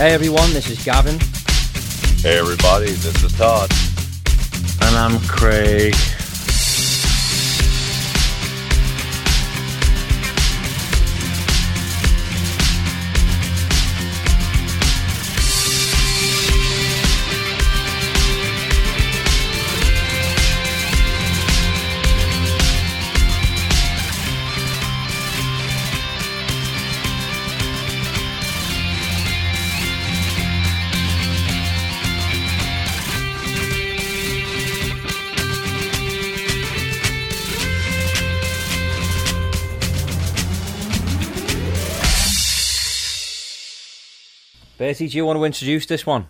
Hey everyone, this is Gavin. Hey everybody, this is Todd. And I'm Craig. Bertie, do you want to introduce this one?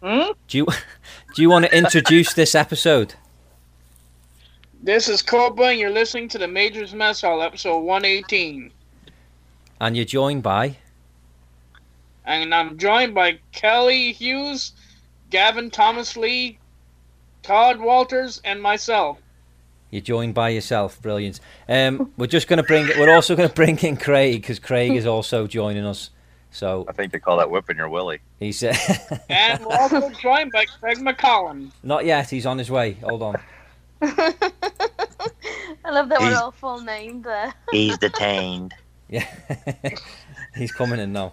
Hmm? Do you do you want to introduce this episode? This is Cobra, and you're listening to the Majors Mess Hall, episode 118. And you're joined by And I'm joined by Kelly Hughes, Gavin Thomas Lee, Todd Walters, and myself. You're joined by yourself. Brilliant. Um, we're just going to bring. We're also going to bring in Craig because Craig is also joining us. So I think they call that whipping your willy. he's uh, And we're also joined by Craig McCollum. not yet. He's on his way. Hold on. I love that we're all full named there. He's detained. Yeah, he's coming in now.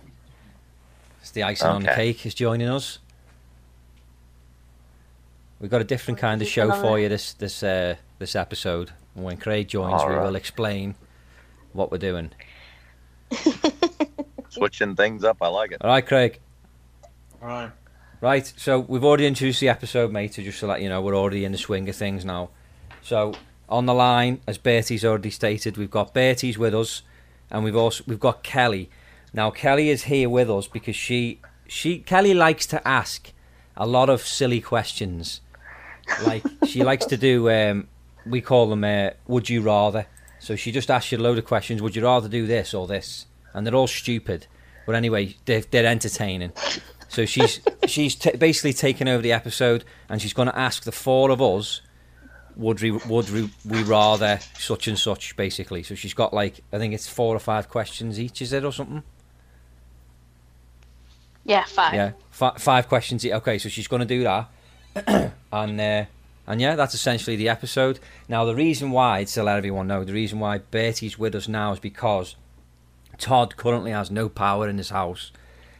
It's the icing on the cake. Is joining us. We've got a different kind of show for you this this uh, this episode. And when Craig joins, we Alright. will explain what we're doing. Switching things up, I like it. All right, Craig. Right. Right, so we've already introduced the episode, mate. So just to let you know, we're already in the swing of things now. So on the line, as Bertie's already stated, we've got Bertie's with us, and we've also we've got Kelly. Now Kelly is here with us because she she Kelly likes to ask a lot of silly questions. Like she likes to do, um, we call them uh, "Would you rather." So she just asks you a load of questions. Would you rather do this or this? And they're all stupid, but anyway, they're, they're entertaining. So she's she's t- basically taken over the episode, and she's going to ask the four of us, would we would we, we rather such and such, basically. So she's got like I think it's four or five questions each, is it or something? Yeah, five. Yeah, F- five questions. Okay, so she's going to do that, and uh, and yeah, that's essentially the episode. Now, the reason why, to let everyone know, the reason why Bertie's with us now is because Todd currently has no power in his house,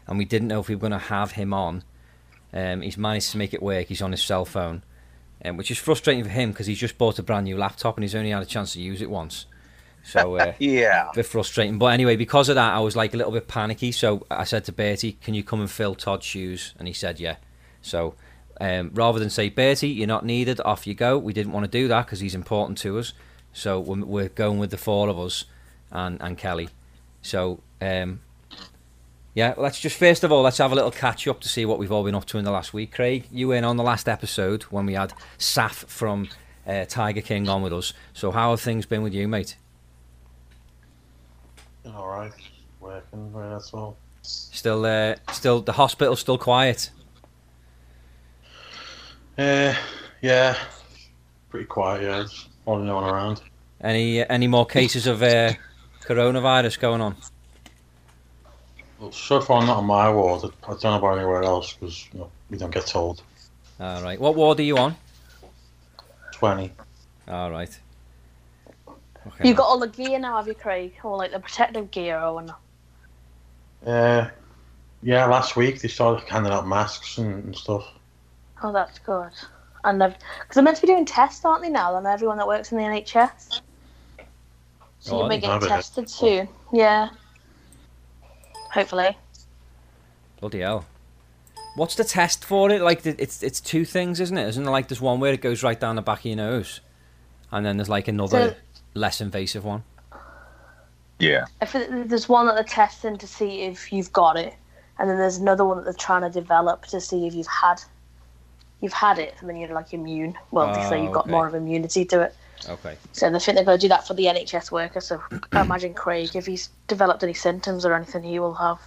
and we didn't know if we were going to have him on. Um, he's managed to make it work. He's on his cell phone, um, which is frustrating for him because he's just bought a brand new laptop and he's only had a chance to use it once. So. Uh, Yeah. A bit frustrating. But anyway, because of that, I was like a little bit panicky. So I said to Bertie, "Can you come and fill Todd's shoes?" And he said, "Yeah." So um, rather than say, "Bertie, you're not needed, off you go," we didn't want to do that because he's important to us. So we're, we're going with the four of us and and Kelly. So um, yeah, let's just first of all let's have a little catch up to see what we've all been up to in the last week. Craig, you were in on the last episode when we had Saf from uh, Tiger King on with us. So how have things been with you, mate? All right, working. That's all. Still, uh, still the hospital's still quiet. Uh, yeah, pretty quiet. Yeah, There's only no one around. Any any more cases of uh, coronavirus going on? Well, so far, not on my ward. I don't know about anywhere else because you know, we don't get told. All right. What ward are you on? Twenty. All right. Okay. You got all the gear now, have you, Craig? All like the protective gear or not? Uh, yeah, last week they started handing out masks and, and stuff. Oh, that's good. And because they're meant to be doing tests, aren't they now? On everyone that works in the NHS. So Oh, you may get haven't. tested soon. Yeah. Hopefully. Bloody hell. What's the test for it? Like it's it's two things, isn't it? Isn't it like there's one where it goes right down the back of your nose, and then there's like another So- less invasive one. Yeah. If it, there's one that they're testing to see if you've got it, and then there's another one that they're trying to develop to see if you've had, you've had it, and then you're like immune. Well, they say Oh, you've got okay. more of immunity to it. Okay. So they think they're going to do that for the NHS worker. So I imagine Craig, if he's developed any symptoms or anything, he will have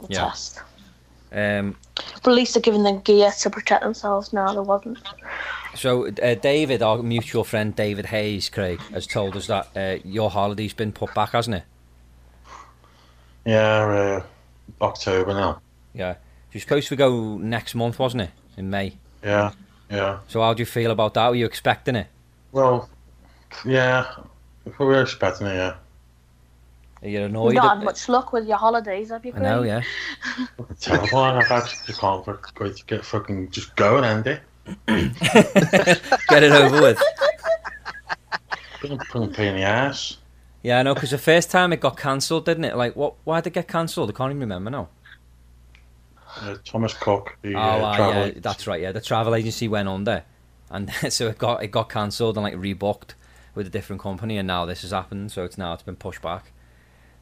the Yeah. test. Um. But at least they're giving them gear to protect themselves now. There wasn't. So uh, David, our mutual friend David Hayes, Craig, has told us that uh, your holiday's been put back, hasn't it? Yeah, uh, October now. Yeah. You're supposed to go next month, wasn't it? In May. Yeah, yeah. So how do you feel about that? Were you expecting it? Well, yeah, we were expecting it. Yeah. Are you You've not had much luck with your holidays, have you? I know, Craig? yeah. Terrible. I've actually just can't for- wait to get fucking just go and end it. Get it over with. Been putting pain in the ass. Yeah, I know, because the first time it got cancelled, didn't it? Like, what? Why did it get cancelled? I can't even remember now. Uh, Thomas Cook, the Oh, uh, ah, travel yeah, agency. that's right. Yeah, the travel agency went under, and so it got it got cancelled and like rebooked with a different company, and now this has happened. So it's now it's been pushed back.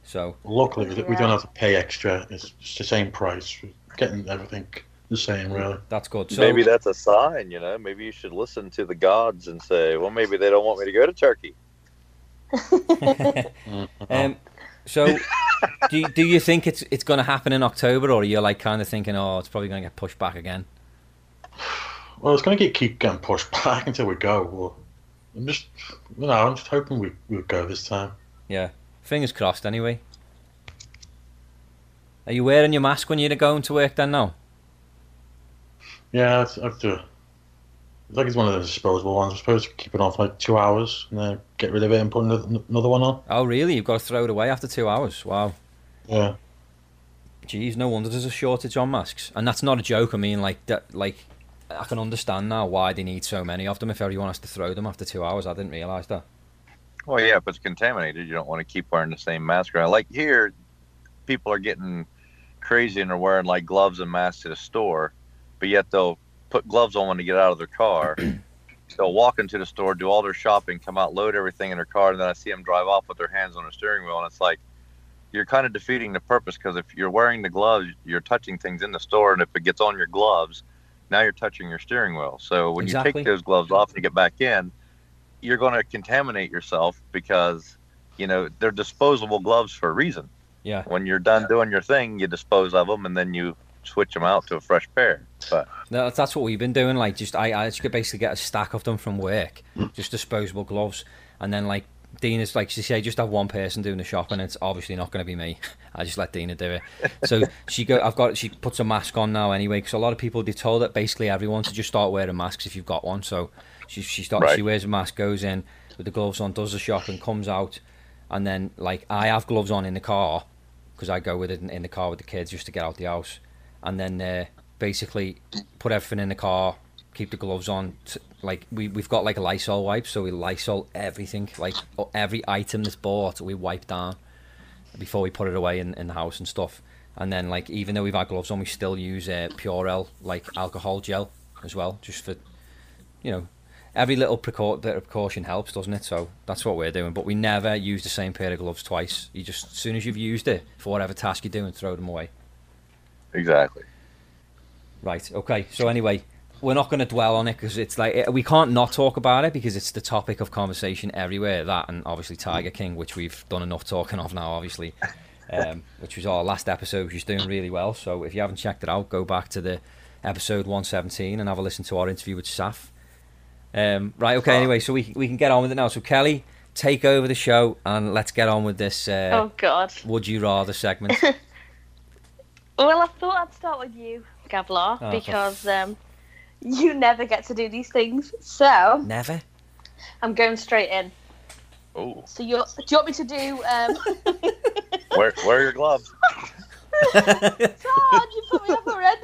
So Luckily, we- we don't have to pay extra. It's just the same price. We're getting everything the same, really. that's good. So maybe that's a sign, you know. Maybe you should listen to the gods and say, well, maybe they don't want me to go to Turkey. Mm, Um, so, do you, do you think it's it's going to happen in October, or are you like kind of thinking, oh, it's probably going to get pushed back again? well, it's going to get keep getting pushed back until we go. Well, I'm just, you know, I'm just hoping we we'll go this time. Yeah, fingers crossed. Anyway, are you wearing your mask when you're going to work then? Now, Yeah, it's, I have to. It's like it's one of those disposable ones. I'm supposed to keep it on for like two hours and then get rid of it and put another, another one on. oh really? You've got to throw it away after two hours? Wow. Yeah. Jeez, no wonder there's a shortage on masks, and that's not a joke. I mean, like that, like I can understand now why they need so many of them. If everyone has to throw them after two hours, I didn't realise that. Well, yeah, if it's contaminated, you don't want to keep wearing the same mask around. Like here, people are getting crazy and are wearing like gloves and masks to the store, but yet they'll put gloves on when they get out of their car. they'll walk into the store, do all their shopping, come out, load everything in their car, and then I see them drive off with their hands on the steering wheel, and it's like you're kind of defeating the purpose because if you're wearing the gloves, you're touching things in the store, and if it gets on your gloves, now you're touching your steering wheel. So when you take those gloves off and you get back in, you're going to contaminate yourself because you know they're disposable gloves for a reason. Yeah. When you're done doing your thing, you dispose of them and then you switch them out to a fresh pair. But No, that's what we've been doing. Like, just I, I just could basically get a stack of them from work, just disposable gloves, and then like Dina's like she said, just have one person doing the shopping. It's obviously not going to be me. I just let Dina do it. So she go. I've got. She puts a mask on now anyway, because a lot of people they told that basically everyone to just start wearing masks if you've got one. So she she starts. Right. She wears a mask, goes in with the gloves on, does the shopping, comes out, and then like I have gloves on in the car because I go with it in, in the car with the kids just to get out the house, and then uh, basically put everything in the car, keep the gloves on. T- like we we've got like a Lysol wipe, so we Lysol everything, like every item that's bought, we wipe down before we put it away in, in the house and stuff. And then like even though we've had gloves on, we still use uh, Purell like alcohol gel as well, just for you know. Every little precau- bit of precaution helps, doesn't it? So that's what we're doing. But we never use the same pair of gloves twice. You just, as soon as you've used it for whatever task you're doing, throw them away. Exactly. Right. Okay. So anyway, we're not going to dwell on it because it's like we can't not talk about it because it's the topic of conversation everywhere. That and obviously Tiger King, which we've done enough talking of now, obviously, um, which was our last episode, which is doing really well. So if you haven't checked it out, go back to the episode 117 and have a listen to our interview with Saf. Um, right. Okay. Anyway, so we we can get on with it now. So Kelly, take over the show and let's get on with this. Uh, Oh God. Would you rather segment? Well, I thought I'd start with you, Gavlar, Oh, for because um, you never get to do these things. So Never. I'm going straight in. Oh, So you do you want me to do? Um, wear wear your gloves. God, you put me up already.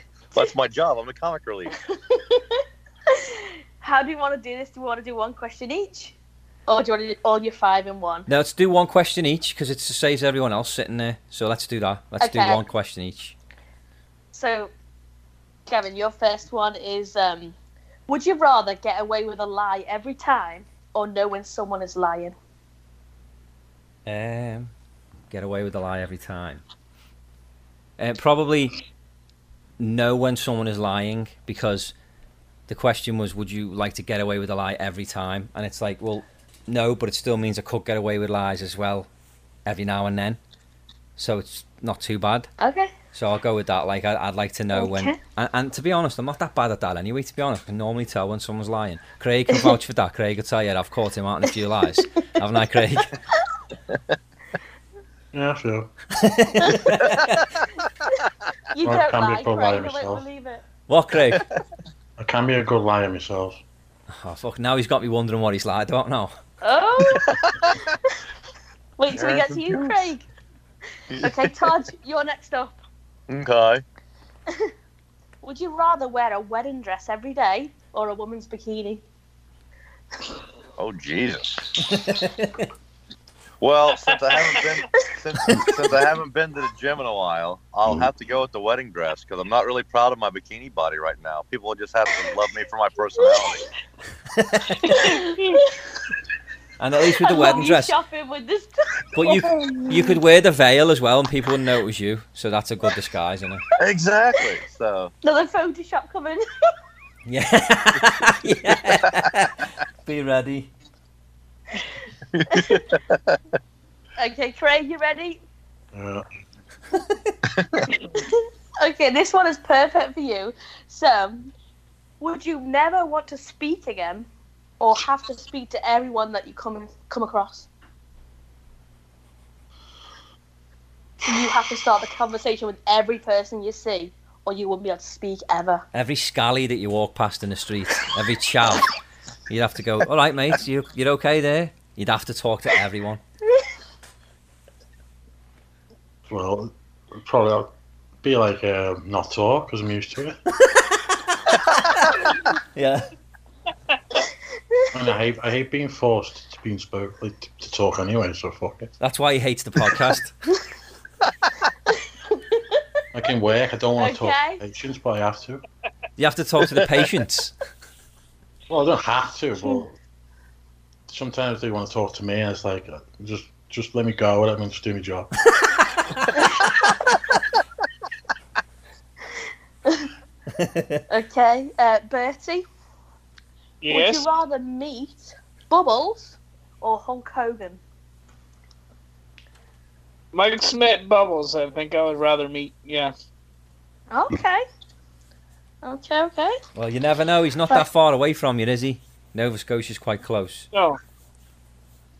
That's my job. I'm the comic relief. How do you want to do this? Do we want to do one question each, or do you want to do all your five in one? No, let's do one question each because it saves everyone else sitting there. So let's do that. Let's do one question each. So, Kevin, your first one is: um, Would you rather get away with a lie every time, or know when someone is lying? Um, get away with a lie every time. Uh, probably know when someone is lying because the question was, would you like to get away with a lie every time? And it's like, well, no, but it still means I could get away with lies as well every now and then. So it's not too bad. Okay. So I'll go with that. Like I, I'd like to know when. Okay. And, and to be honest, I'm not that bad at that anyway. To be honest, I can normally tell when someone's lying. Craig can vouch for that. Craig will tell you I've caught him out in a few lies, haven't I, Craig? Yeah, sure. You Or don't can be lie, a good Craig. liar I won't myself. believe it. What, Craig? I can be a good liar myself. oh, fuck, now he's got me wondering what he's like. I don't know. Oh. Wait till we get to you, confused. Craig. Okay, Todd, you're next up. Okay. Would you rather wear a wedding dress every day or a woman's bikini? Oh Jesus. Well, since I haven't been since, since I haven't been to the gym in a while, I'll mm. have to go with the wedding dress because I'm not really proud of my bikini body right now. People will just have to love me for my personality. And at least with the I wedding dress, shopping with this. but you you could wear the veil as well, and people wouldn't know it was you. So that's a good disguise, isn't it? Exactly. So Another Photoshop coming. Yeah. yeah. Be ready. okay, Craig, you ready? Yeah. Okay, this one is perfect for you. So, would you never want to speak again, or have to speak to everyone that you come come across? You have to start the conversation with every person you see, or you wouldn't be able to speak ever. Every scally that you walk past in the street, every chav, you'd have to go. All right, mate, you you're okay there. You'd have to talk to everyone. Well, probably I'll be like uh, not talk because I'm used to it. Yeah. And I hate I hate being forced to being spoke like, to, to talk anyway. So fuck it. That's why he hates the podcast. I can work, I don't want to talk Okay. to patients, but I have to. You have to talk to the patients. Well, I don't have to, but sometimes they want to talk to me, and it's like uh, just just let me go. Let me just do my job. Okay, uh, Bertie, would you rather meet Bubbles or Hulk Hogan? Mike Smith Bubbles, I think I would rather meet. Yeah. Okay. Okay, okay. Well, you never know. He's not that far away from you, is he? Nova Scotia's quite close. No.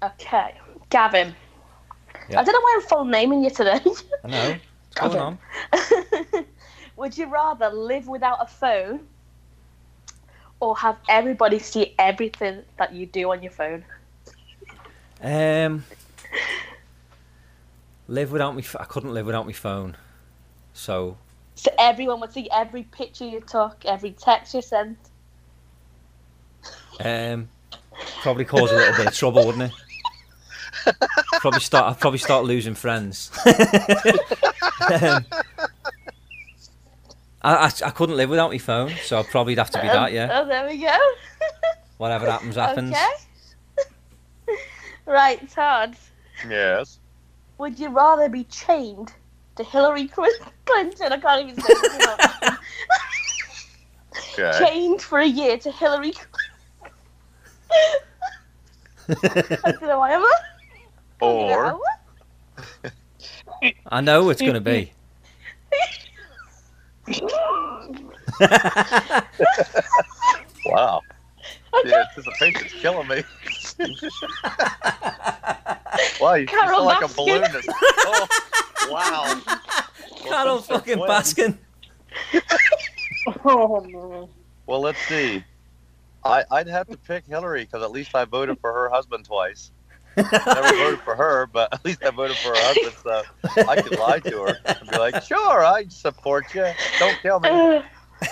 Okay. Gavin. Yeah. I don't know why I'm full naming you today. I know. What's going on? Would you rather live without a phone or have everybody see everything that you do on your phone? Um, live without me. I couldn't live without my phone. So So everyone would see every picture you took, every text you sent. Um, probably cause a little bit of trouble, wouldn't it? probably start. I'd probably start losing friends. um, I, I I couldn't live without my phone, so I'd probably have to be that. Yeah, Oh, there we go. whatever happens, happens. Okay. right, Todd. Yes. Would you rather be chained to Hillary Clinton? I can't even say it. Okay. chained for a year to Hillary. I don't know why I'm. Or I know it's going to be. Wow. The anticipation's killing me. wow, you Carol feel like a balloon. balloonist. Oh, wow. Carol Well, fucking well, Baskin. Oh no. Well, let's see. I, I'd have to pick Hillary because at least I voted for her husband twice. Never voted for her, but at least I voted for her husband, so I could lie to her and be like, "Sure, I support you. Don't kill me.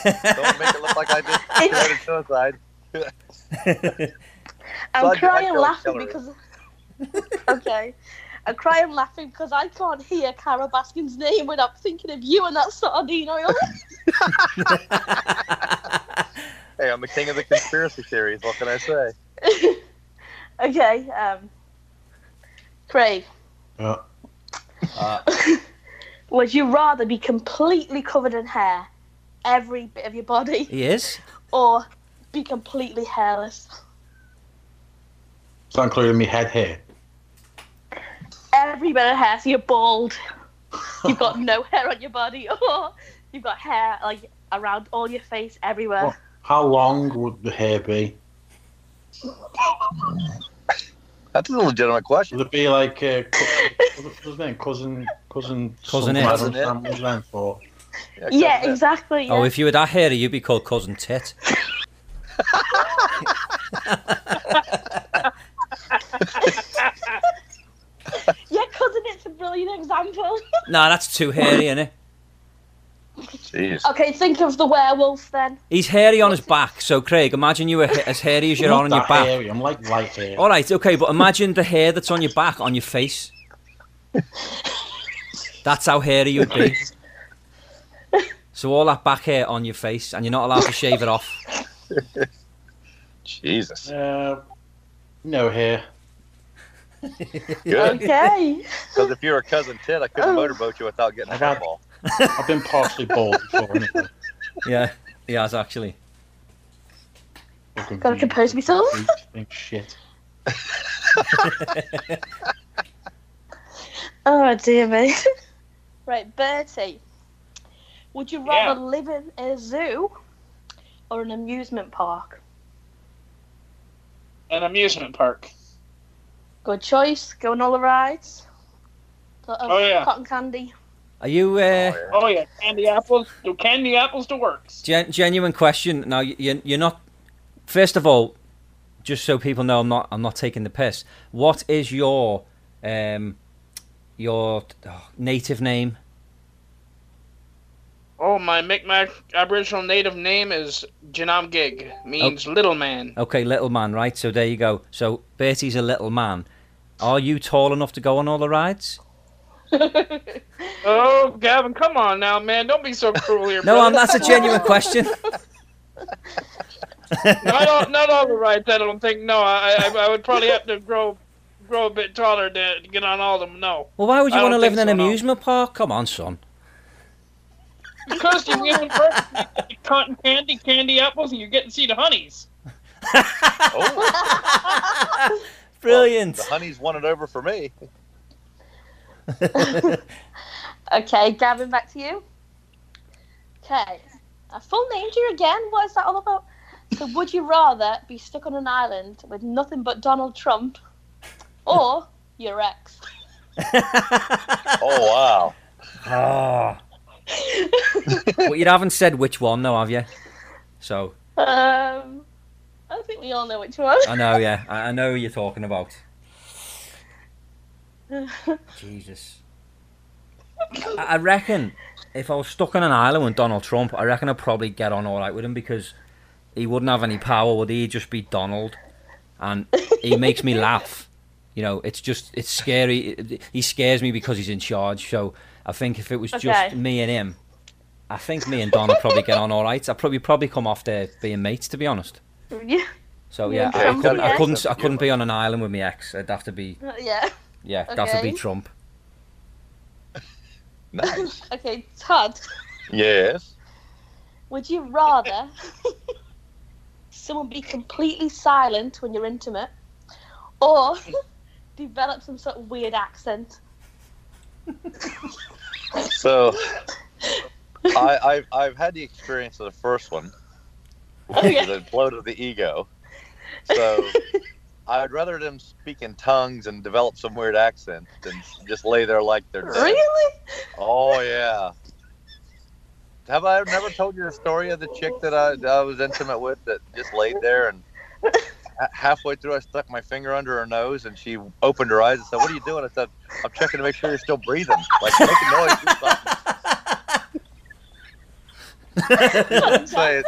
Don't make it look like I did committed suicide." I'm So I'd- I'd crying laughing Hillary. because. okay. I'm crying laughing because I can't hear Carole Baskin's name without thinking of you and that sardine oil. Hey, I'm the king of the conspiracy theories. What can I say? okay, um. Craig, Yeah. Uh, would you rather be completely covered in hair, every bit of your body, he is. or be completely hairless? Is that including me head hair? Every bit of hair, so you're bald. You've got no hair on your body, or you've got hair like around all your face, everywhere. What? How long would the hair be? That's a legitimate question. Would it be like uh, co- what's his name? Cousin, cousin, Cousin something It. Adam Cousin It. Sandler's name for? Yeah, exactly. Oh, yeah. Oh, if you were that hairy, you'd be called cousin tit. yeah, cousin, it's a brilliant example. Nah, that's too hairy, innit? Jeez. okay, think of the werewolf then. He's hairy on his back. So, Craig, imagine you were ha- as hairy as you're on I'm not your that back. hairy, I'm like light hair. All right, okay, but imagine the hair that's on your back on your face. That's how hairy you'd be. So all that back hair on your face, and you're not allowed to shave it off. Jesus. Uh, no hair. Good. Okay. Because if you're a cousin Ted, I couldn't Oh. motorboat you without getting a I've hairball. I've been partially bald before. Anyway. Yeah, he has actually. Gotta compose myself. Shit. Oh dear me. right, Bertie. Would you Yeah. rather live in a zoo or an amusement park? An amusement park. Good choice. Go on all the rides. Oh, yeah. Cotton candy. Are you uh, Oh, yeah. Oh candy apples. Do candy apples to works. gen- genuine question? Now you you- you're not. First of all, just so people know, I'm not I'm not taking the piss. What is your um your oh, native name? Oh, my Micmac Aboriginal native name is Janam Gig, means oh. little man. Okay, little man, right? So there you go. So Bertie's a little man. Are you tall enough to go on all the rides? Oh, Gavin, come on now, man! Don't be so cruel here. No. I'm, that's a genuine question. not all, not all the rides. I don't think. No, I, I, I would probably have to grow, grow a bit taller to, get on all of them. No, Well, why would you I want to live in an so, no. amusement park? Come on, son. Because you're getting cotton candy, candy apples, and you're getting to see the honeys. Oh, Brilliant. the honey's won it over for me. Okay, Gavin, back to you. Okay. A full name to you again? What is that all about? So, would you rather be stuck on an island with nothing but Donald Trump or your ex? Oh wow. Oh. well, you haven't said which one, though, have you? So Um, I think we all know which one. I know, yeah, I, I know who you're talking about. Jesus. I, I reckon if I was stuck on an island with Donald Trump, I reckon I'd probably get on all right with him because he wouldn't have any power, would he? He'd just be Donald, and he makes me laugh. You know, it's just it's scary. He scares me because he's in charge. So I think if it was just me and him, I think me and Don would probably get on all right. I'd probably probably come off there being mates, to be honest. yeah. So Yeah, yeah, I, Trump, couldn't, I couldn't, I couldn't be on an island with my ex. It'd have to be, Yeah. yeah, it'd be Trump. Nice. Okay, Todd. yes. Would you rather someone be completely silent when you're intimate or develop some sort of weird accent? So I, I've I've had the experience of the first one, oh, Okay. the bloat of the ego. So I'd rather them speak in tongues and develop some weird accent than just lay there like they're dead. Really? Oh yeah. Have I never told you the story of the chick that I, that I was intimate with that just laid there and halfway through I stuck my finger under her nose and she opened her eyes and said, "What are you doing?" I said, "I'm checking to make sure you're still breathing. Like make a noise." Say it.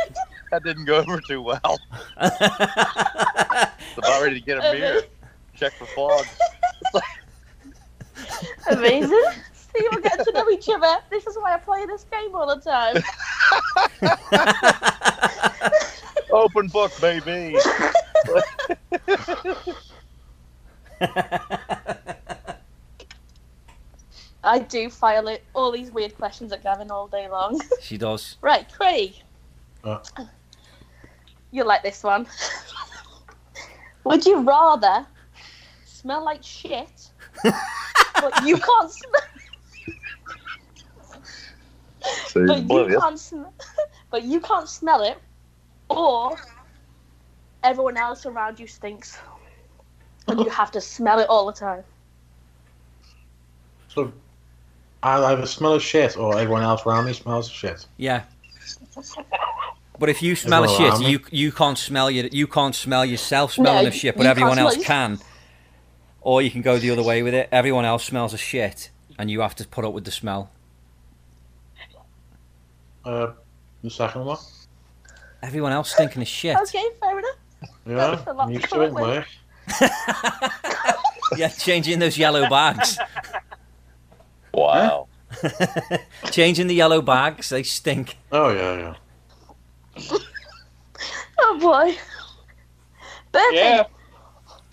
That didn't go over too well. It's about ready to get a mirror. Check for fog. Amazing. See, we're getting to know each other. This is why I play this game all the time. Open book, baby. I do file it all these weird questions at Gavin all day long. she does. Right, Craig. Uh. You like this one? Would you rather smell like shit, but you can't smell, but you can't smell, but you can't smell it, or everyone else around you stinks? and you have to smell it all the time. So I either smell of shit or everyone else around me smells of shit. Yeah. But if you smell of well shit, you you can't smell your you can't smell yourself smelling No, of shit, but everyone else smell- can. Or you can go the other way with it. Everyone else smells of shit, and you have to put up with the smell. Uh, the second one. Everyone else stinking of shit. Okay, fair enough. Yeah, That's a lot I'm used to to it in put up work. Yeah, changing those yellow bags. Wow. changing the yellow bags, they stink. Oh yeah, yeah. Oh boy. Bertie, Yeah.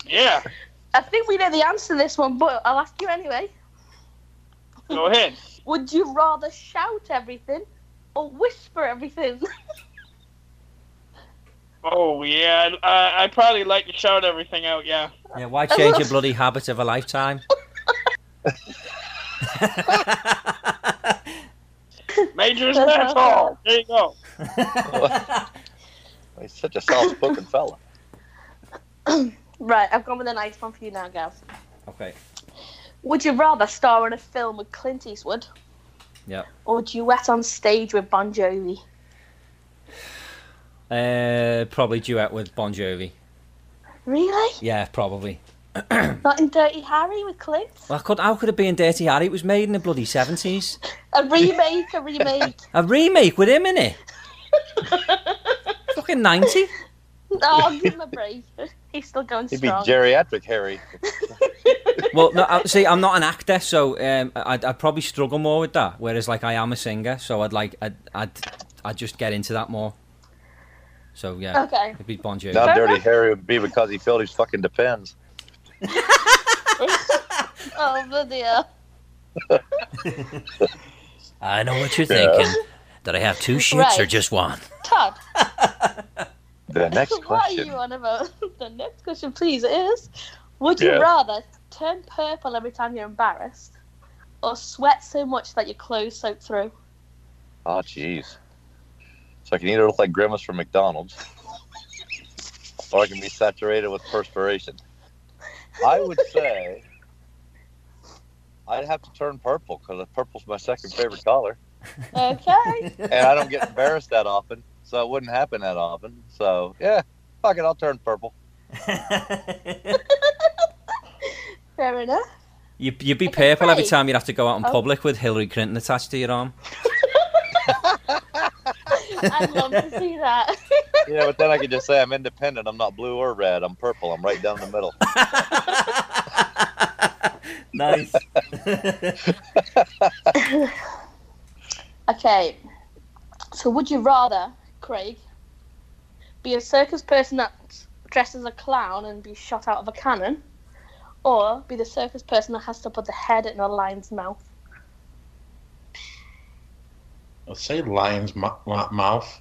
Yeah. I think we know the answer to this one, but I'll ask you anyway. Go ahead. Would you rather shout everything or whisper everything? Oh yeah, I, I'd probably like to shout everything out. Yeah. Yeah, why change your bloody habit of a lifetime? Major's Mess Hall. There you go. He's such a soft-spoken fella. right, I've gone with a nice one for you now, Gav. okay. Would you rather star in a film with Clint Eastwood? Yep. Or duet on stage with Bon Jovi? Uh, probably duet with Bon Jovi. Really? Yeah, probably. Not in Dirty Harry with Clint? Well, could, how could it be in Dirty Harry? It was made in the bloody 70s. A remake, a remake. A remake with him in it. Fucking 90. no, I'll give him a break. He's still going He'd be geriatric Harry. Well, no, I- see, I'm not an actor, so um, I'd, I'd probably struggle more with that. Whereas, like, I am a singer, so I'd like, I'd, I'd, I'd just get into that more. So yeah, Okay. it'd be Bon Jovi. Now Fair Dirty enough. Harry would be because he filled his fucking depends. Oh, bloody hell. I know what you're Yeah. thinking. Did I have two shits Right. or just one? Todd, The next question. what are you on about? the next question, please, is Would you Yeah. rather turn purple every time you're embarrassed or sweat so much that your clothes soak through? Oh, jeez. So I can either look like Grimace from McDonald's, or I can be saturated with perspiration. I would say I'd have to turn purple because purple's my second favorite color, Okay. and I don't get embarrassed that often, so it wouldn't happen that often. So yeah, fuck it, I'll turn purple. Fair enough. you, you'd be purple every time you'd have to go out in Oh. public with Hillary Clinton attached to your arm. I'd love to see that. Yeah, but then I could just say I'm independent. I'm not blue or red. I'm purple. I'm right down the middle. nice. okay. So, would you rather, Craig, be a circus person that's dressed as a clown and be shot out of a cannon, or be the circus person that has to put the head in a lion's mouth? I'd say lion's ma- ma- mouth.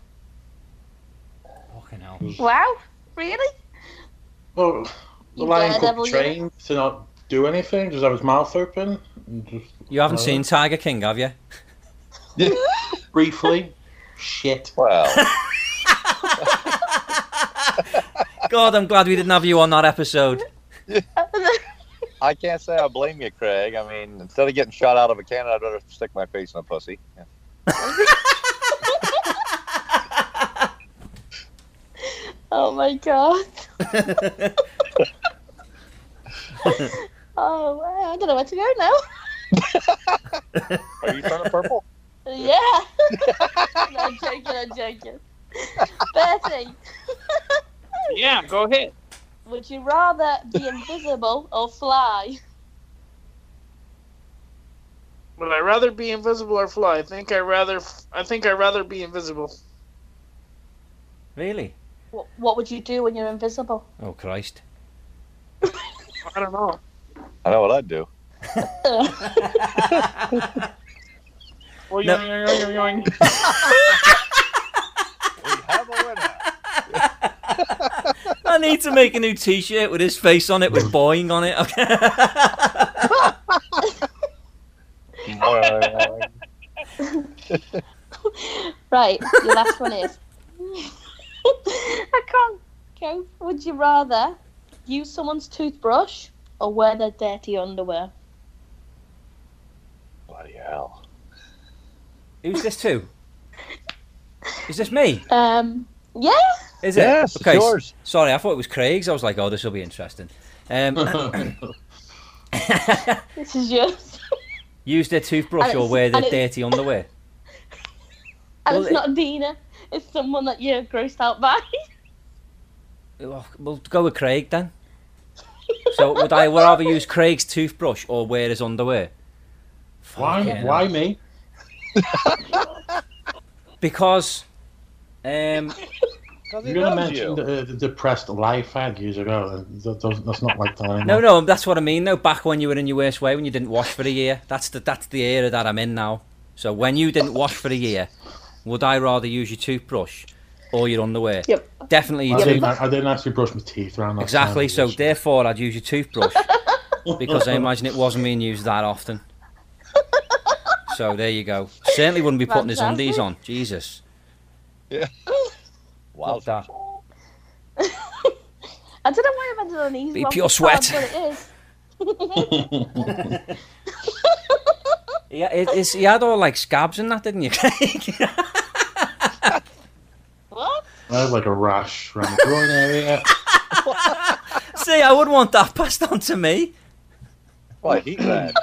Fucking hell. Wow, really? Well, the You lion daredevil, could you. be trained to not do anything, just have his mouth open. and Just You haven't Uh, seen Tiger King, have you? briefly. Shit. Well. God, I'm glad we didn't have you on that episode. I can't say I blame you, Craig. I mean, instead of getting shot out of a cannon, I'd rather stick my face in a pussy. Yeah. oh my god. Oh, wow, I don't know where to go now. Are you turning purple? Yeah. no, I'm joking, I'm joking. Bertie, Yeah, go ahead. would you rather be invisible or fly? Would I rather be invisible or fly? I think I rather. I think I rather be invisible. Really? What, what would you do when you're invisible? Oh Christ. I don't know. I know what I'd do. Well, No. yoing, yoing, yoing, yoing. We have a winner. I need to make a new T-shirt with his face on it with boing on it. right, your last one is. I can't go. Would you rather use someone's toothbrush or wear their dirty underwear? Bloody hell. Who's this to? Is this me? Um, yeah. Is it? Yes, Okay, s- yours. Sorry, I thought it was Craig's. I was like, oh, this will be interesting. Um, This is yours. Use their toothbrush or wear their dirty underwear. And Well, it's it- not Dina. It's someone that you're grossed out by. Well, we'll go with Craig then. So would I rather use Craig's toothbrush or wear his underwear? Why? Fucking Why hell. me? Because, um, You're gonna mention the, uh, the depressed life fag years ago, that that's not like that anymore. no, no, that's what I mean. No, back when you were in your worst way, when you didn't wash for a year. That's the that's the era that I'm in now. So when you didn't wash for a year, would I rather use your toothbrush or your underwear? Yep. Definitely I your didn't, I didn't actually brush my teeth around that Exactly. time. So therefore, I'd use your toothbrush because I imagine it wasn't being used that often. So there you go. Certainly wouldn't be putting his undies on. Jesus. Wow. Love that. I don't know why I've ended on easy Be pure sweat. it is. Yeah, it, it's, you had all like scabs and that, didn't you, Craig? What? I had like a rash around the groin area. See, I wouldn't want that passed on to me. Why heat that?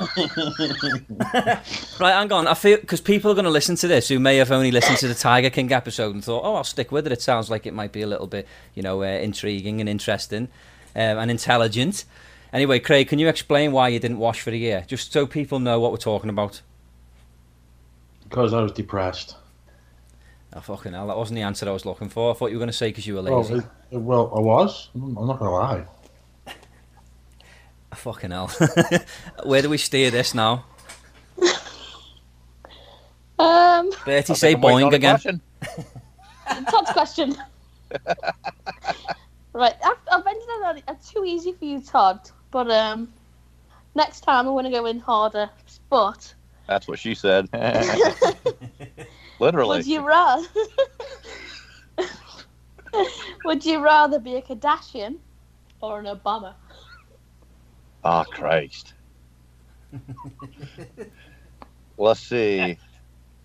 Right, hang on. I feel because people are going to listen to this who may have only listened to the Tiger King episode and thought, "Oh, I'll stick with it." It sounds like it might be a little bit, you know, uh, intriguing and interesting um, and intelligent. Anyway, Craig, can you explain why you didn't wash for a year, just so people know what we're talking about? Because I was depressed. Oh, fucking hell, that wasn't the answer I was looking for. I thought you were going to say because you were Well, lazy. it, it- well, I was. I'm not gonna lie. Fucking hell. Where do we steer this now? Um, Bertie, I say think I'm waiting on boing again. question. Todd's question. right, I've, I've ended on a too easy for you, Todd. But um, next time I'm going to go in harder. But That's what she said. Literally. would you rather? would you rather be a Kardashian or an Obama? Oh Christ. Let's see.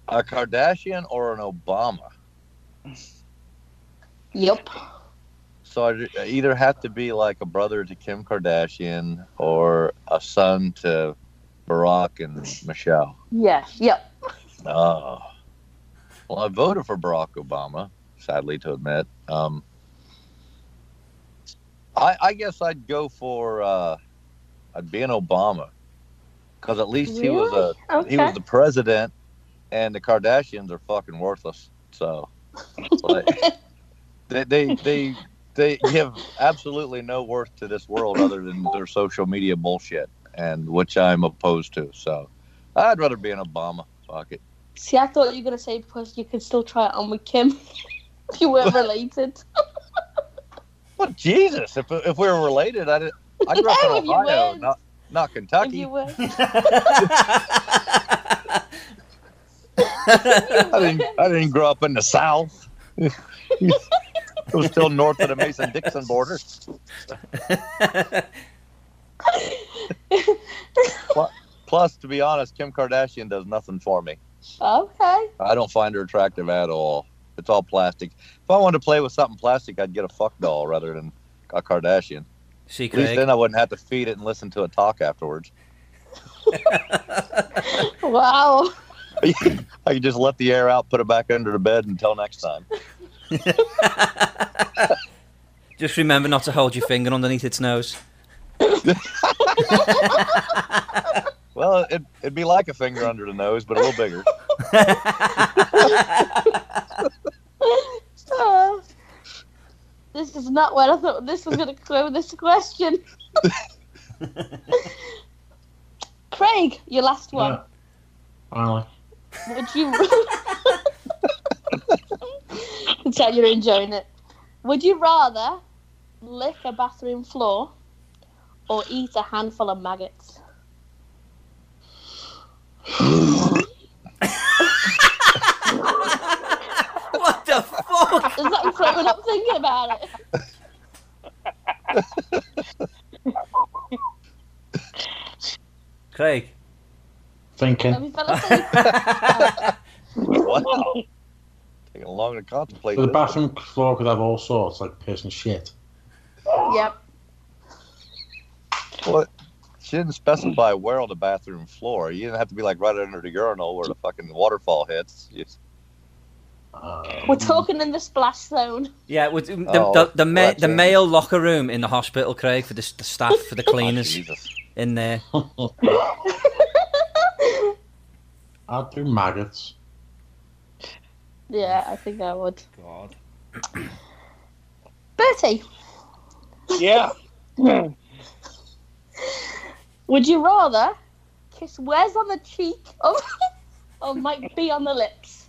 A Kardashian or an Obama? Yep. So I I either have to be like a brother to Kim Kardashian or a son to Barack and Michelle. Yeah. Yep. Oh. Well, I voted for Barack Obama, sadly to admit. Um, I, I guess I'd go for, uh, I'd be an Obama. Because at least he was a Okay. he was the president, and the Kardashians are fucking worthless. So, like, they, they they they give absolutely no worth to this world other than their social media bullshit, and which I'm opposed to. So, I'd rather be an Obama. Fuck it. See, I thought you were going to say because you could still try it on with Kim if you weren't related. But Jesus, if if we were related, I did. I grew up in Ohio, not not Kentucky. you were. I didn't. I didn't grow up in the South. it was still north of the Mason Dixon border. Plus, to be honest, Kim Kardashian does nothing for me. okay. I don't find her attractive at all. It's all plastic. If I wanted to play with something plastic, I'd get a fuck doll rather than a Kardashian. See, At least then I wouldn't have to feed it and listen to it talk afterwards. Wow. I could just let the air out, put it back under the bed until next time. Just remember not to hold your finger underneath its nose. Well, it, it'd be like a finger under the nose, but a little bigger. Oh, This is not what I thought this was going to go with this question. Craig, your last one. Yeah. Finally. Would you? Can tell you're enjoying it. Would you rather lick a bathroom floor or eat a handful of maggots? There's nothing fun up thinking about it. Craig. Thinking. wow. Taking long to contemplate. So the bathroom floor could have all sorts, like piss and shit. Yep. What? She didn't specify where on the bathroom floor. You didn't have to be like right under the urinal where the fucking waterfall hits just- Uh, We're talking in the splash zone. Yeah, with the Oh, the, the, ma- the male locker room in the hospital, Craig, for the, the staff, for the Oh, cleaners Jesus. in there. I'd do maggots. Yeah, I think I would. God. Bertie, Yeah. would you rather kiss Wes on the cheek or, or Mike B on the lips?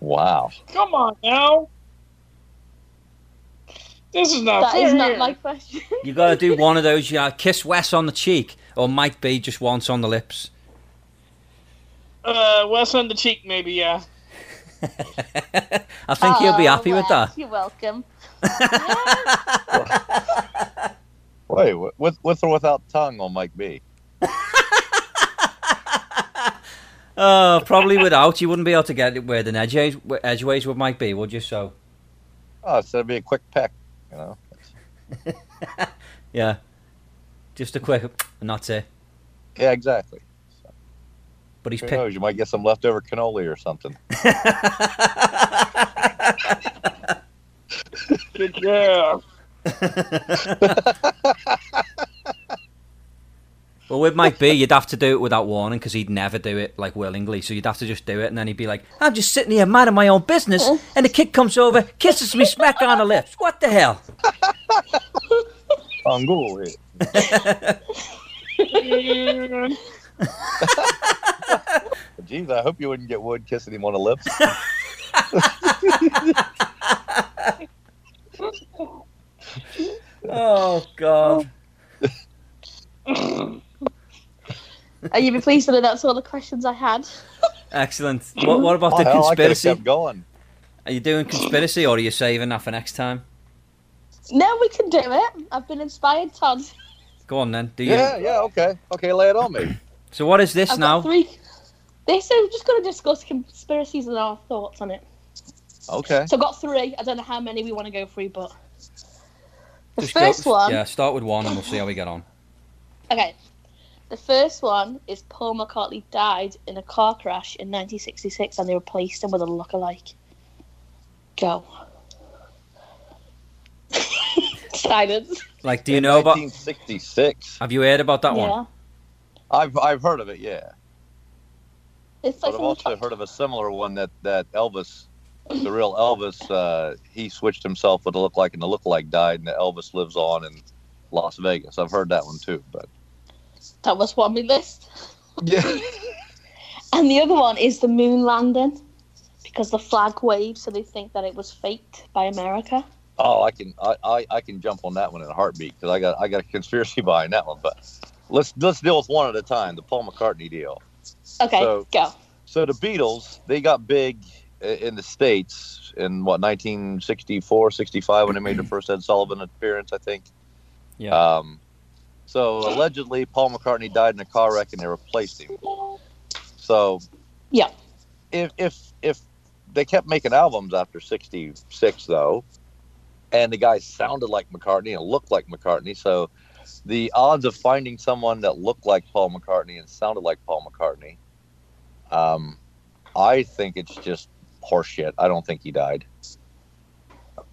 Wow. Come on now. This is not That fair. is not my question. You got to do one of those. Yeah, kiss Wes on the cheek, or Mike B just once on the lips. Uh, Wes on the cheek, maybe. Yeah. I think he'll be Oh, happy with that. You're welcome. Wait, with with or without tongue on Mike B? Oh, probably without. You wouldn't be able to get it where the edgeways, edgeways would Mike B, would you? So, Oh, so it'd be a quick peck, you know. yeah, just a quick, and that's it. Yeah, exactly. But he's Who picked. knows? You might get some leftover cannoli or something. Good job. well, with Mike B, you'd have to do it without warning because he'd never do it like willingly. So you'd have to just do it, and then he'd be like, "I'm just sitting here minding my own business," and the kid comes over, kisses me smack on the lips. What the hell? Angul. Mm, Jeez, I hope you wouldn't get wood kissing him on the lips. Oh God. Are you be pleased to know that's all the questions I had? Excellent. What, what about Oh, the hell, I could have conspiracy? kept going. Are you doing conspiracy, or are you saving that for next time? No, we can do it. I've been inspired, Todd. Go on then. Do you? Yeah, yeah, okay. Okay, lay it on me. So what is this I've now? got three. This is just going to discuss conspiracies and our thoughts on it. Okay. So I've got three. I don't know how many we want to go through, but the Just go- first one. Yeah, start with one, and we'll see how we get on. Okay. The first one is Paul McCartney died in a car crash in 1966 and they replaced him with a lookalike. Go. Silence. Like, do you know about? 1966. Have you heard about that yeah. one? I've I've heard of it, yeah. It's But I've also heard of a similar one that that Elvis, the real Elvis, uh, he switched himself with a lookalike, and the lookalike died, and the Elvis lives on in Las Vegas. I've heard that one too, but that was one on my list. yeah, And the other one is the moon landing because the flag waved, so they think that it was faked by America. oh, I can I, I, I can jump on that one in a heartbeat because I got I got a conspiracy behind that one. But let's let's deal with one at a time. The Paul McCartney deal. Okay, So- go. So the Beatles, they got big in the states in what 1964, 65 when they made their first Ed Sullivan appearance, I think. Yeah. Um, so allegedly, Paul McCartney died in a car wreck and they replaced him. So Yeah. if if if they kept making albums after '66 though, and the guy sounded like McCartney and looked like McCartney, so the odds of finding someone that looked like Paul McCartney and sounded like Paul McCartney, um, I think it's just horseshit. I don't think he died.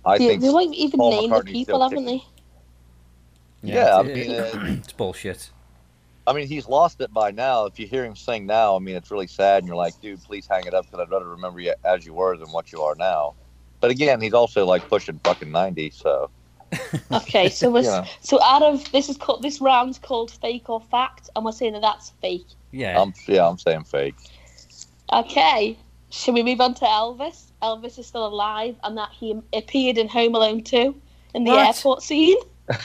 I They, think they like even Paul name the people, haven't they? Yeah, I mean, uh, it's bullshit. I mean, he's lost it by now. If you hear him sing now, I mean, it's really sad, and you're like, dude, please hang it up because I'd rather remember you as you were than what you are now. But again, he's also like pushing fucking ninety, so Okay, so we're, Yeah. so out of this is called this round's called fake or fact, and we're saying that that's fake. Yeah. I'm yeah, I'm saying fake. Okay, should we move on to Elvis? Elvis is still alive, and that he appeared in Home Alone 2 in the What? airport scene.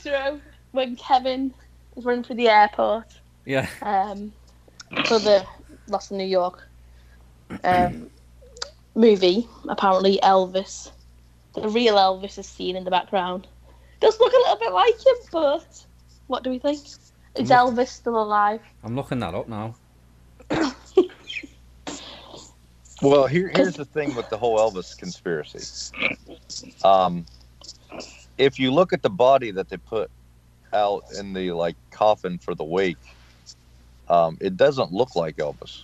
True. When Kevin is running through the airport yeah. um, for the Lost in New York um, movie, apparently Elvis, the real Elvis, is seen in the background. Does look a little bit like him, but what do we think? Is Look- Elvis still alive? I'm looking that up now. Well, here, here's the thing with the whole Elvis conspiracy. Um, if you look at the body that they put out in the like coffin for the wake, um, it doesn't look like Elvis.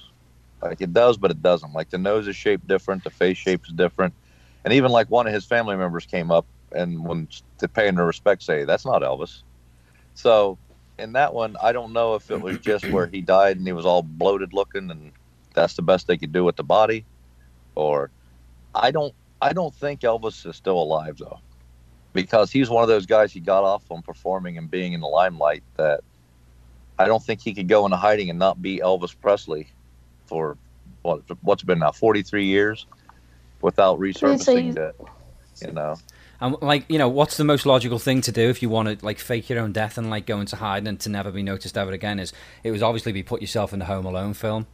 Like it does, but it doesn't. Like the nose is shaped different, the face shape is different, and even like one of his family members came up and when to pay their respects, say that's not Elvis. So in that one, I don't know if it was just where he died and he was all bloated looking and that's the best they could do with the body or i don't i don't think elvis is still alive though because he's one of those guys he got off on performing and being in the limelight that i don't think he could go into hiding and not be elvis presley for what what's been now 43 years without resurfacing that you know And like, you know, what's the most logical thing to do if you want to like fake your own death and like go into hiding and to never be noticed ever again? Is it was obviously be put yourself in the Home Alone film.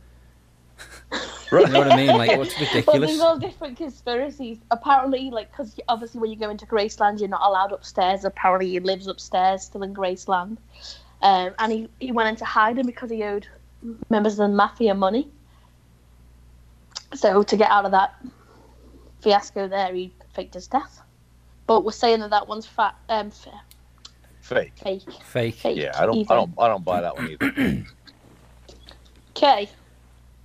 You know what I mean? Like, what's Well, ridiculous? there's all different conspiracies. Apparently, like, because obviously when you go into Graceland, you're not allowed upstairs. Apparently, he lives upstairs, still in Graceland. Um, and he, he went into hiding because he owed members of the mafia money. So to get out of that fiasco there, he faked his death. But we're saying that that one's fat, um, f- fake fake. Fake. Fake. yeah i don't even. i don't i don't buy that one either Okay,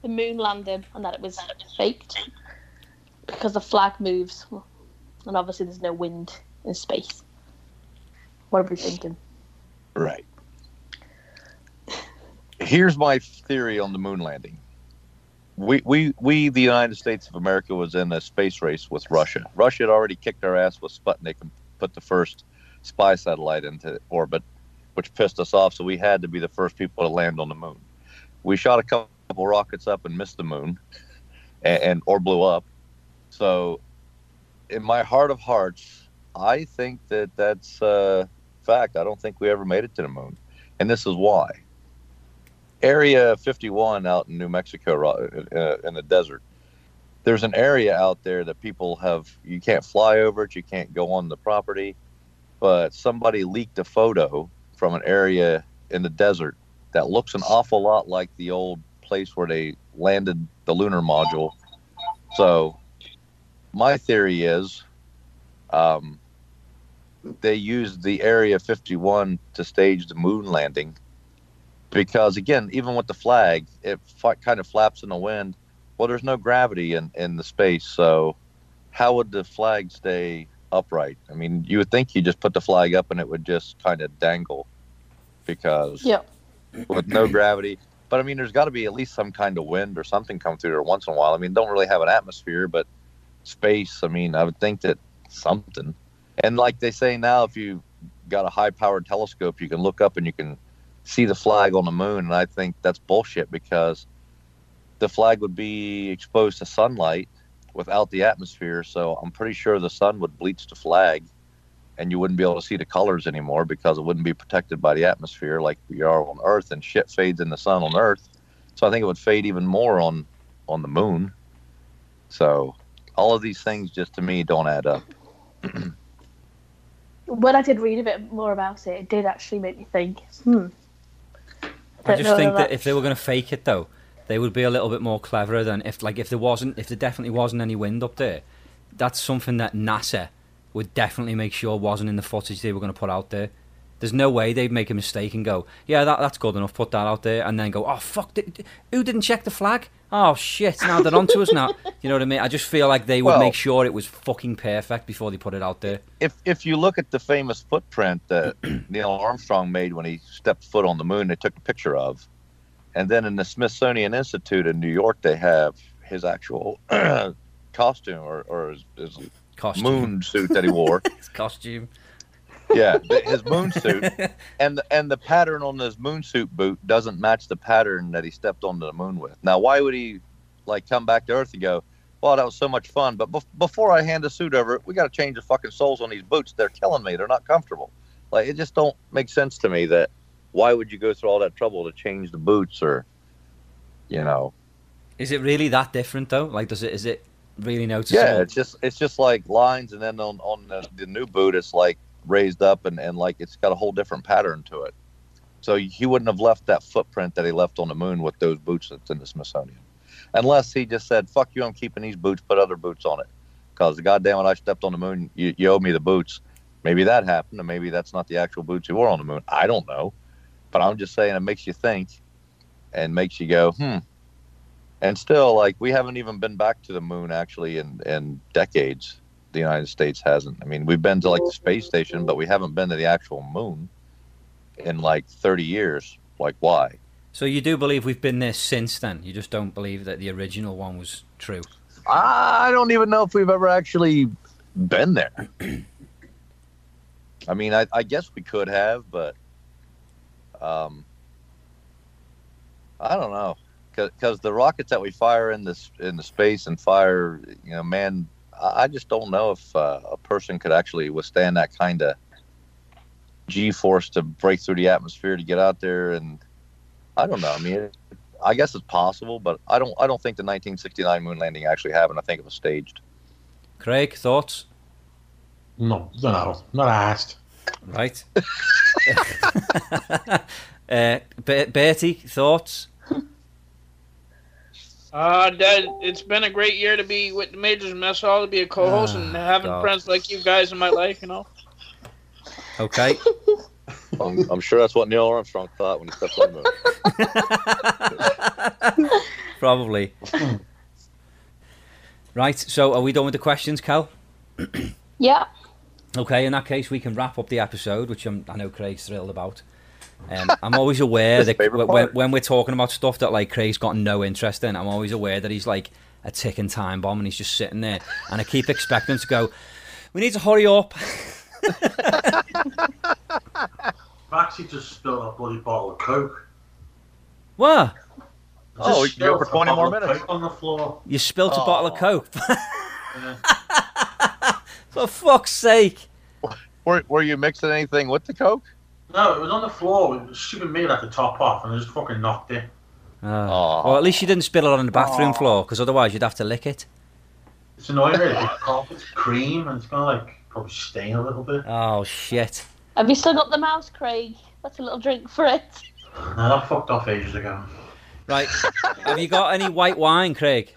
the moon landing and that it was faked because the flag moves, and obviously there's no wind in space. What are we thinking? Right. Here's my theory on the moon landing. We, we, we, the United States of America, was in a space race with Russia. Russia had already kicked our ass with Sputnik and put the first spy satellite into orbit, which pissed us off. So we had to be the first people to land on the moon. We shot a couple rockets up and missed the moon, and, and or blew up. So, in my heart of hearts, I think that that's a fact. I don't think we ever made it to the moon, and this is why. Area 51 out in New Mexico, uh, in the desert. There's an area out there that people have. You can't fly over it. You can't go on the property, but somebody leaked a photo from an area in the desert that looks an awful lot like the old place where they landed the lunar module. So, my theory is, um, they used the Area 51 to stage the moon landing because, again, even with the flag, it kind of flaps in the wind. Well, there's no gravity in, in the space, so how would the flag stay upright? I mean, you would think you just put the flag up and it would just kind of dangle because Yep. with no gravity. But I mean, there's got to be at least some kind of wind or something come through there once in a while. I mean, don't really have an atmosphere, but space. I mean, I would think that something. And like they say now, if you got a high-powered telescope, you can look up and you can see the flag on the moon. And I think that's bullshit because the flag would be exposed to sunlight without the atmosphere. So I'm pretty sure the sun would bleach the flag and you wouldn't be able to see the colors anymore because it wouldn't be protected by the atmosphere like we are on Earth, and shit fades in the sun on Earth. So I think it would fade even more on on the moon. So all of these things just to me don't add up. When I did read a bit more about it, it did actually make me think. Hmm. I just think that that if they were going to fake it though, they would be a little bit more cleverer than if like if there wasn't if there definitely wasn't any wind up there. That's something that NASA would definitely make sure wasn't in the footage they were going to put out there. There's no way they'd make a mistake and go, yeah, that, that's good enough. Put that out there, and then go, oh fuck, did, who didn't check the flag? Oh shit, now they're onto us now. You know what I mean? I just feel like they would Well- make sure it was fucking perfect before they put it out there. If if you look at the famous footprint that Neil Armstrong made when he stepped foot on the moon, they took a picture of, and then in the Smithsonian Institute in New York, they have his actual costume or, or his, his Costume, moon suit that he wore. His costume. yeah, his moon suit, and the, and the pattern on his moon suit boot doesn't match the pattern that he stepped onto the moon with. Now, why would he like come back to Earth and go, "Well, that was so much fun," but bef- before I hand the suit over, we got to change the fucking soles on these boots. They're killing me. They're not comfortable. Like it just don't make sense to me that why would you go through all that trouble to change the boots or, you know, Is it really that different though? Like, does it is it really noticeable? yeah, it's just it's just like lines, and then on on the, the new boot, it's like raised up and, and like it's got a whole different pattern to it. So he wouldn't have left that footprint that he left on the moon with those boots that's in the Smithsonian, unless he just said, "Fuck you, I'm keeping these boots. Put other boots on it." Because goddamn it, I stepped on the moon. You, you owe me the boots. Maybe that happened, and maybe that's not the actual boots he wore on the moon. I don't know, but I'm just saying it makes you think, and makes you go, hmm. And still, like we haven't even been back to the moon actually in in decades. The United States hasn't. I mean, we've been to like the space station, but we haven't been to the actual moon in like 30 years. Like, why? So you do believe we've been there since then? You just don't believe that the original one was true? I don't even know if we've ever actually been there. I mean, I, I guess we could have, but um, I don't know, because the rockets that we fire in this in the space and fire, you know, man, I I just don't know if uh, a person could actually withstand that kind of G force to break through the atmosphere to get out there, and I don't know. I mean, it, I guess it's possible, but I don't. I don't think the 1969 moon landing actually happened. I think it was staged. Craig, thoughts? No, don't. Not asked. Right. uh, Be- Bertie, thoughts? Uh, Dad, it's been a great year to be with the Majors Mess Hall, to be a co-host, and Ah, having God. friends like you guys in my life. You know. Okay. I'm, I'm sure that's what Neil Armstrong thought when he stepped on the moon. Probably. right, so are we done with the questions, Cal? Yeah. Okay, in that case, we can wrap up the episode, which I'm, I know Craig's thrilled about. Um, I'm always aware that when, when we're talking about stuff that like Craig's got no interest in, I'm always aware that he's like a ticking time bomb and he's just sitting there. And I keep expecting him to go, "We need to hurry up." I've actually just spilled a bloody bottle of Coke. What? I Oh, just you go for spilled a 20 more bottle of minutes. Coke on the floor. You spilt a bottle of Coke. Yeah. For fuck's sake! Were, were you mixing anything with the Coke? No, it was on the floor. It was stupid me like the top off, and I just fucking knocked it. Oh. Aw. Well, at least you didn't spill it on the bathroom floor, because otherwise you'd have to lick it. It's annoying, really. The carpet's cream, and it's gonna like probably stain a little bit. Oh shit! Have you still got the mouse, Craig? That's a little drink for it. No, that fucked off ages ago. Right, have you got any white wine, Craig?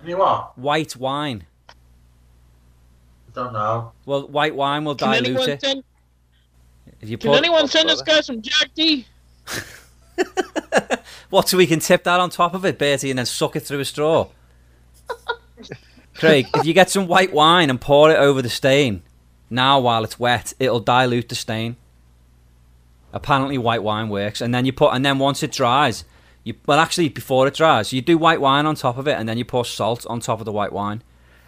And you what? White wine. I don't know. Well, white wine will Can dilute anyone it. send? If you Can put anyone send this guy some Jack D? what, so we can tip that on top of it, Bertie, and then suck it through a straw. Craig, if you get some white wine and pour it over the stain, now while it's wet, it'll dilute the stain. Apparently, white wine works, and then you put, and then once it dries, you well, actually, before it dries, you do white wine on top of it, and then you pour salt on top of the white wine,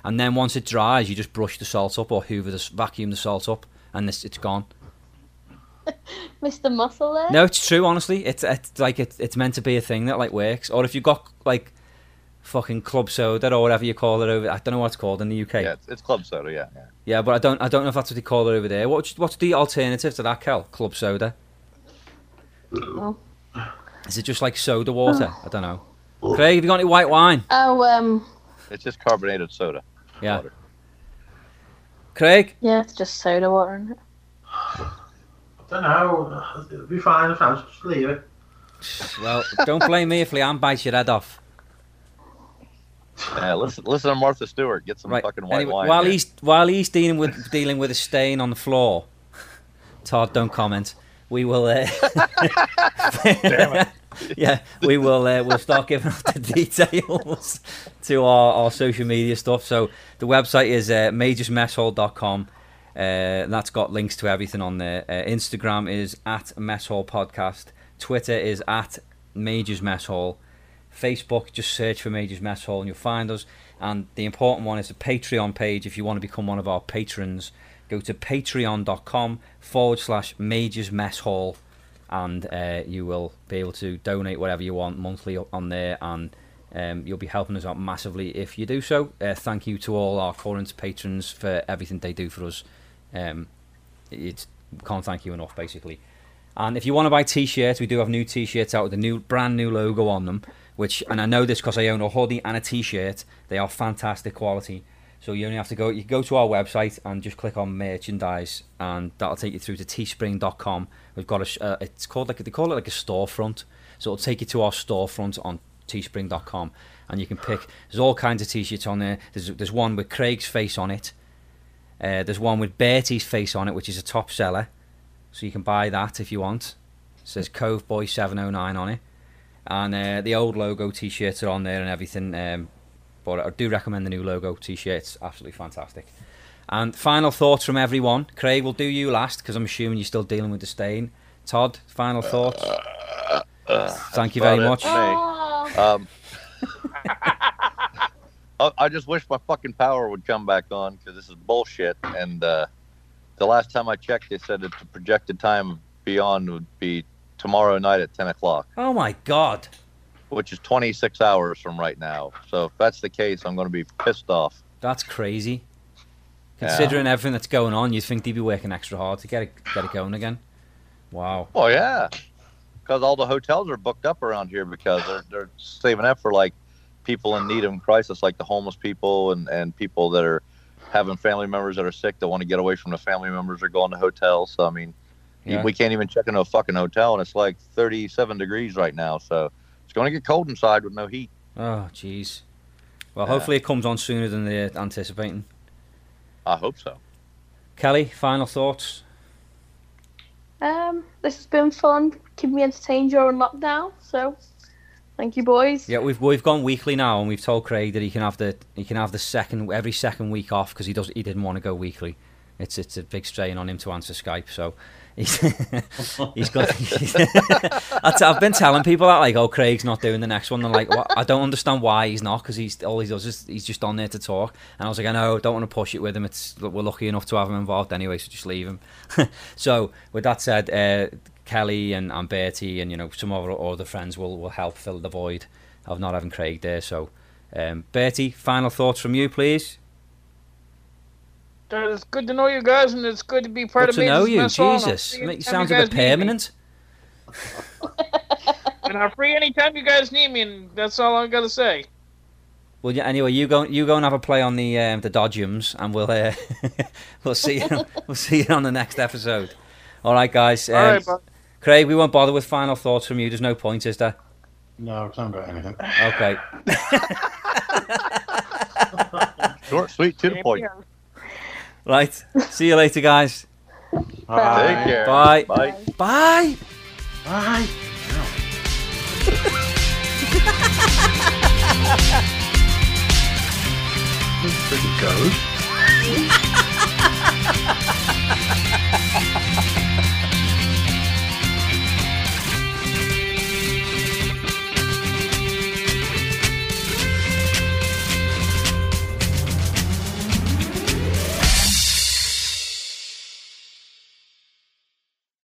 and then once it dries, you just brush the salt up or hoover the vacuum the salt up, and this, it's gone. Mr. Muscle there. No, it's true. Honestly, it's it's like it's it's meant to be a thing that like works. Or if you've got like fucking club soda or whatever you call it over, I don't know what it's called in the UK. Yeah, Yeah, it's, it's club soda. Yeah, yeah. Yeah, but I don't I don't know if that's what they call it over there. What's what's the alternative to that, Kel? Club soda? Oh. Is it just like soda water? I don't know. Craig, have you got any white wine? Oh, um, It's just carbonated soda. Yeah. Water. Craig, yeah, it's just soda water. Isn't it? I don't know. It'll be fine if I just leave it. well, don't blame me if Leanne bites your head off. Yeah, listen, listen to Martha Stewart. Get some Right. fucking white Anyway, wine. while here. he's while he's dealing with dealing with a stain on the floor, Todd, don't comment. We will. Uh, Damn it. yeah, we will. Uh, we'll start giving out the details to our, our social media stuff. So the website is uh, majorsmesshall.com. Uh, that's got links to everything on there. Uh, Instagram is at Mess Hall Podcast. Twitter is at Majors Mess Hall. Facebook, just search for Majors Mess Hall and you'll find us. And the important one is the Patreon page. If you want to become one of our patrons, go to patreon.com forward slash Majors Mess Hall and uh, you will be able to donate whatever you want monthly on there and um, you'll be helping us out massively if you do so. Uh, thank you to all our current patrons for everything they do for us. Um, it's can't thank you enough, basically. And if you want to buy t-shirts, we do have new t-shirts out with a new, brand new logo on them. Which, and I know this because I own a hoodie and a t-shirt. They are fantastic quality. So you only have to go. You go to our website and just click on merchandise, and that'll take you through to teespring.com. We've got a. Uh, it's called like they call it like a storefront. So it'll take you to our storefront on teespring.com, and you can pick. There's all kinds of t-shirts on there. There's there's one with Craig's face on it. Uh, there's one with Bertie's face on it, which is a top seller. So you can buy that if you want. It says Cove Boy 709 on it. And uh, the old logo t shirts are on there and everything. Um, but I do recommend the new logo t shirt. It's absolutely fantastic. And final thoughts from everyone. Craig, we'll do you last because I'm assuming you're still dealing with the stain. Todd, final thoughts. Thank you very much. it. Me. Um, I, I just wish my fucking power would come back on because this is bullshit. And uh, the last time I checked, they said that the projected time beyond would be tomorrow night at 10 o'clock, Oh my god. which is 26 hours from right now. So if that's the case, I'm going to be pissed off. That's crazy. Yeah. Considering everything that's going on, you'd think they'd be working extra hard to get it, get it going again. Wow. Oh yeah, because all the hotels are booked up around here because they're they're saving up for like people in need of crisis, like the homeless people and and people that are having family members that are sick that want to get away from the family members or going to hotels. So I mean, Yeah. we can't even check into a fucking hotel, and it's like 37 degrees right now. So it's going to get cold inside with no heat. Oh, jeez. Well, Yeah. hopefully it comes on sooner than they're anticipating. I hope so. Kelly, final thoughts? um, this has been fun. Keep me entertained during lockdown. So, thank you, boys. Yeah, we've we've gone weekly now, and we've told Craig that he can have the he can have the second every second week off because he does he didn't want to go weekly. It's it's a big strain on him to answer Skype, so he's he's got. I've been telling people that like, oh, Craig's not doing the next one. They're like, what? I don't understand why he's not because he's all he does is he's just on there to talk. And I was like, I know, don't want to push it with him. It's we're lucky enough to have him involved anyway, so just leave him. so with that said, uh, Kelly and, and Bertie and you know some of our other friends will will help fill the void of not having Craig there. So, um, Bertie, final thoughts from you, please. It's good to know you guys, and it's good to be part Good of to know you, Mess Hall, and I'll Jesus. see You sounds a bit permanent. And I'm free anytime you guys need me, and that's all I gotta say. Well, yeah, anyway, you go you go and have a play on the um, the Dodgeums, and we'll uh, we'll see you we'll see you on the next episode. All right, guys. Um, all right, bud. Craig, we won't bother with final thoughts from you. There's no point, is there? No, 'cause I haven't got anything. Oh, okay. Short, sweet, to the point. Right. See you later, guys. Take Bye. care. Bye. Bye. Bye. Bye. Pretty good.